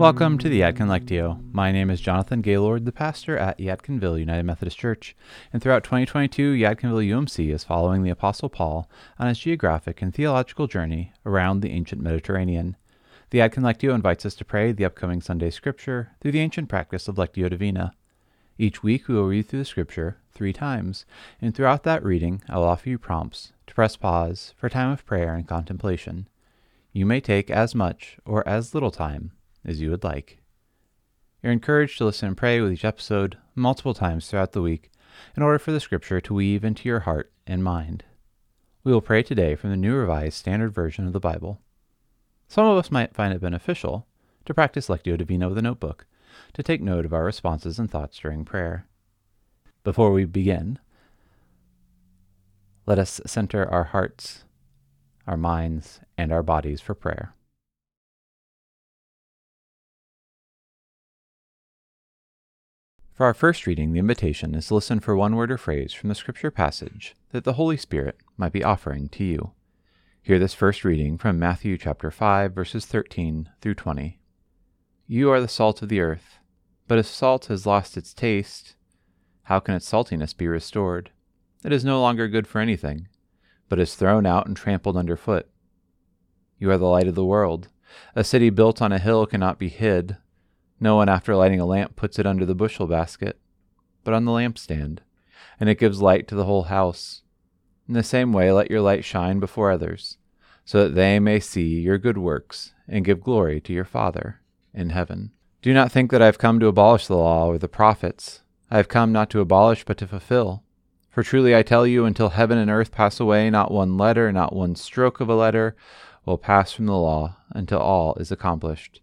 Welcome to the Yadkin Lectio. My name is Jonathan Gaylord, the pastor at Yadkinville United Methodist Church, and throughout 2022, Yadkinville UMC is following the Apostle Paul on his geographic and theological journey around the ancient Mediterranean. The Yadkin Lectio invites us to pray the upcoming Sunday scripture through the ancient practice of Lectio Divina. Each week, we will read through the scripture three times, and throughout that reading, I will offer you prompts to press pause for time of prayer and contemplation. You may take as much or as little time as you would like. You're encouraged to listen and pray with each episode multiple times throughout the week in order for the scripture to weave into your heart and mind. We will pray today from the New Revised Standard Version of the Bible. Some of us might find it beneficial to practice Lectio Divina with a notebook to take note of our responses and thoughts during prayer. Before we begin, let us center our hearts, our minds, and our bodies for prayer. For our first reading, the invitation is to listen for one word or phrase from the scripture passage that the Holy Spirit might be offering to you. Hear this first reading from Matthew chapter 5 verses 13 through 20. You are the salt of the earth, but if salt has lost its taste, how can its saltiness be restored? It is no longer good for anything, but is thrown out and trampled underfoot. You are the light of the world. A city built on a hill cannot be hid. No one, after lighting a lamp, puts it under the bushel basket, but on the lampstand, and it gives light to the whole house. In the same way, let your light shine before others, so that they may see your good works and give glory to your Father in heaven. Do not think that I have come to abolish the law or the prophets. I have come not to abolish, but to fulfill. For truly I tell you, until heaven and earth pass away, not one letter, not one stroke of a letter will pass from the law until all is accomplished.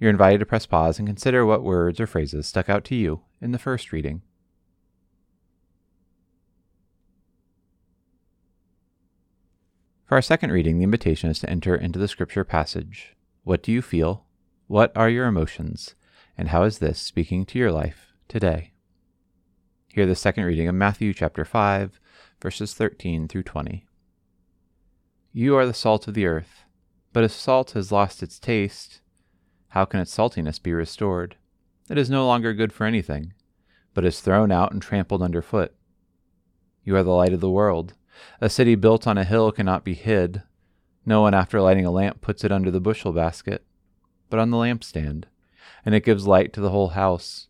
you're invited to press pause and consider what words or phrases stuck out to you in the first reading. For our second reading, the invitation is to enter into the scripture passage. What do you feel? What are your emotions? And how is this speaking to your life today? Hear the second reading of Matthew chapter 5, verses 13 through 20. You are the salt of the earth, but if salt has lost its taste, how can its saltiness be restored? It is no longer good for anything, but is thrown out and trampled underfoot. You are the light of the world. A city built on a hill cannot be hid. No one, after lighting a lamp, puts it under the bushel basket, but on the lampstand, and it gives light to the whole house.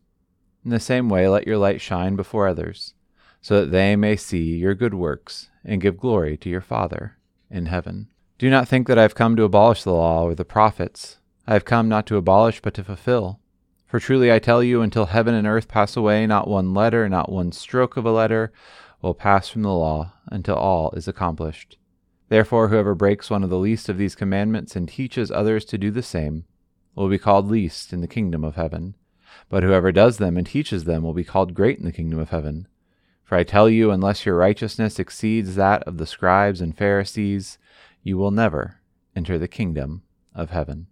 In the same way, let your light shine before others, so that they may see your good works and give glory to your Father in heaven. Do not think that I have come to abolish the law or the prophets. I have come not to abolish, but to fulfill. For truly I tell you, until heaven and earth pass away, not one letter, not one stroke of a letter will pass from the law until all is accomplished. Therefore, whoever breaks one of the least of these commandments and teaches others to do the same will be called least in the kingdom of heaven. But whoever does them and teaches them will be called great in the kingdom of heaven. For I tell you, unless your righteousness exceeds that of the scribes and Pharisees, you will never enter the kingdom of heaven.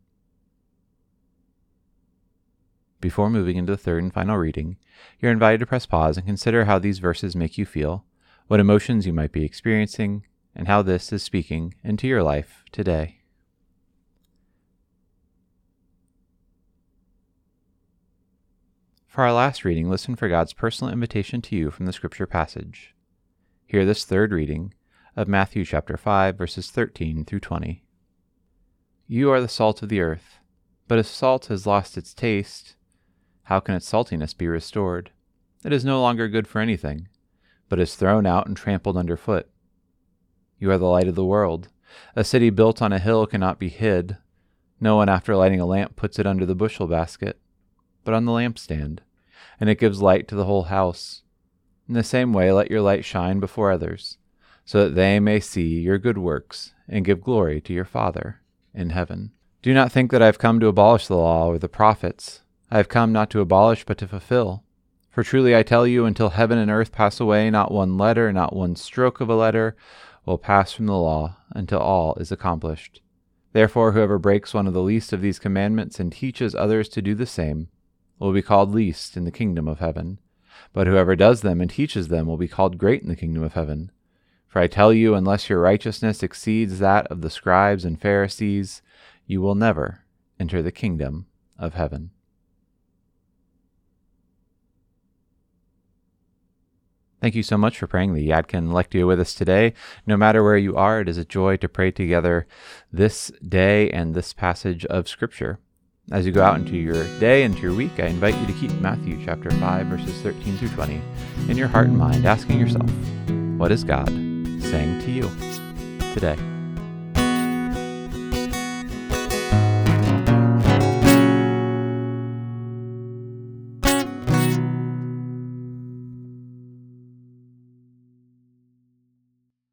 Before moving into the third and final reading, you're invited to press pause and consider how these verses make you feel, what emotions you might be experiencing, and how this is speaking into your life today. For our last reading, listen for God's personal invitation to you from the scripture passage. Hear this third reading of Matthew chapter 5 verses 13 through 20. You are the salt of the earth, but if salt has lost its taste, how can its saltiness be restored? It is no longer good for anything, but is thrown out and trampled underfoot. You are the light of the world. A city built on a hill cannot be hid. No one, after lighting a lamp, puts it under the bushel basket, but on the lampstand, and it gives light to the whole house. In the same way, let your light shine before others, so that they may see your good works and give glory to your Father in heaven. Do not think that I have come to abolish the law or the prophets. I have come not to abolish, but to fulfill. For truly I tell you, until heaven and earth pass away, not one letter, not one stroke of a letter will pass from the law until all is accomplished. Therefore, whoever breaks one of the least of these commandments and teaches others to do the same will be called least in the kingdom of heaven. But whoever does them and teaches them will be called great in the kingdom of heaven. For I tell you, unless your righteousness exceeds that of the scribes and Pharisees, you will never enter the kingdom of heaven. Thank you so much for praying the Yadkin Lectio with us today. No matter where you are, it is a joy to pray together this day and this passage of Scripture. As you go out into your day, into your week, I invite you to keep Matthew chapter 5, verses 13 through 20 in your heart and mind, asking yourself, what is God saying to you today?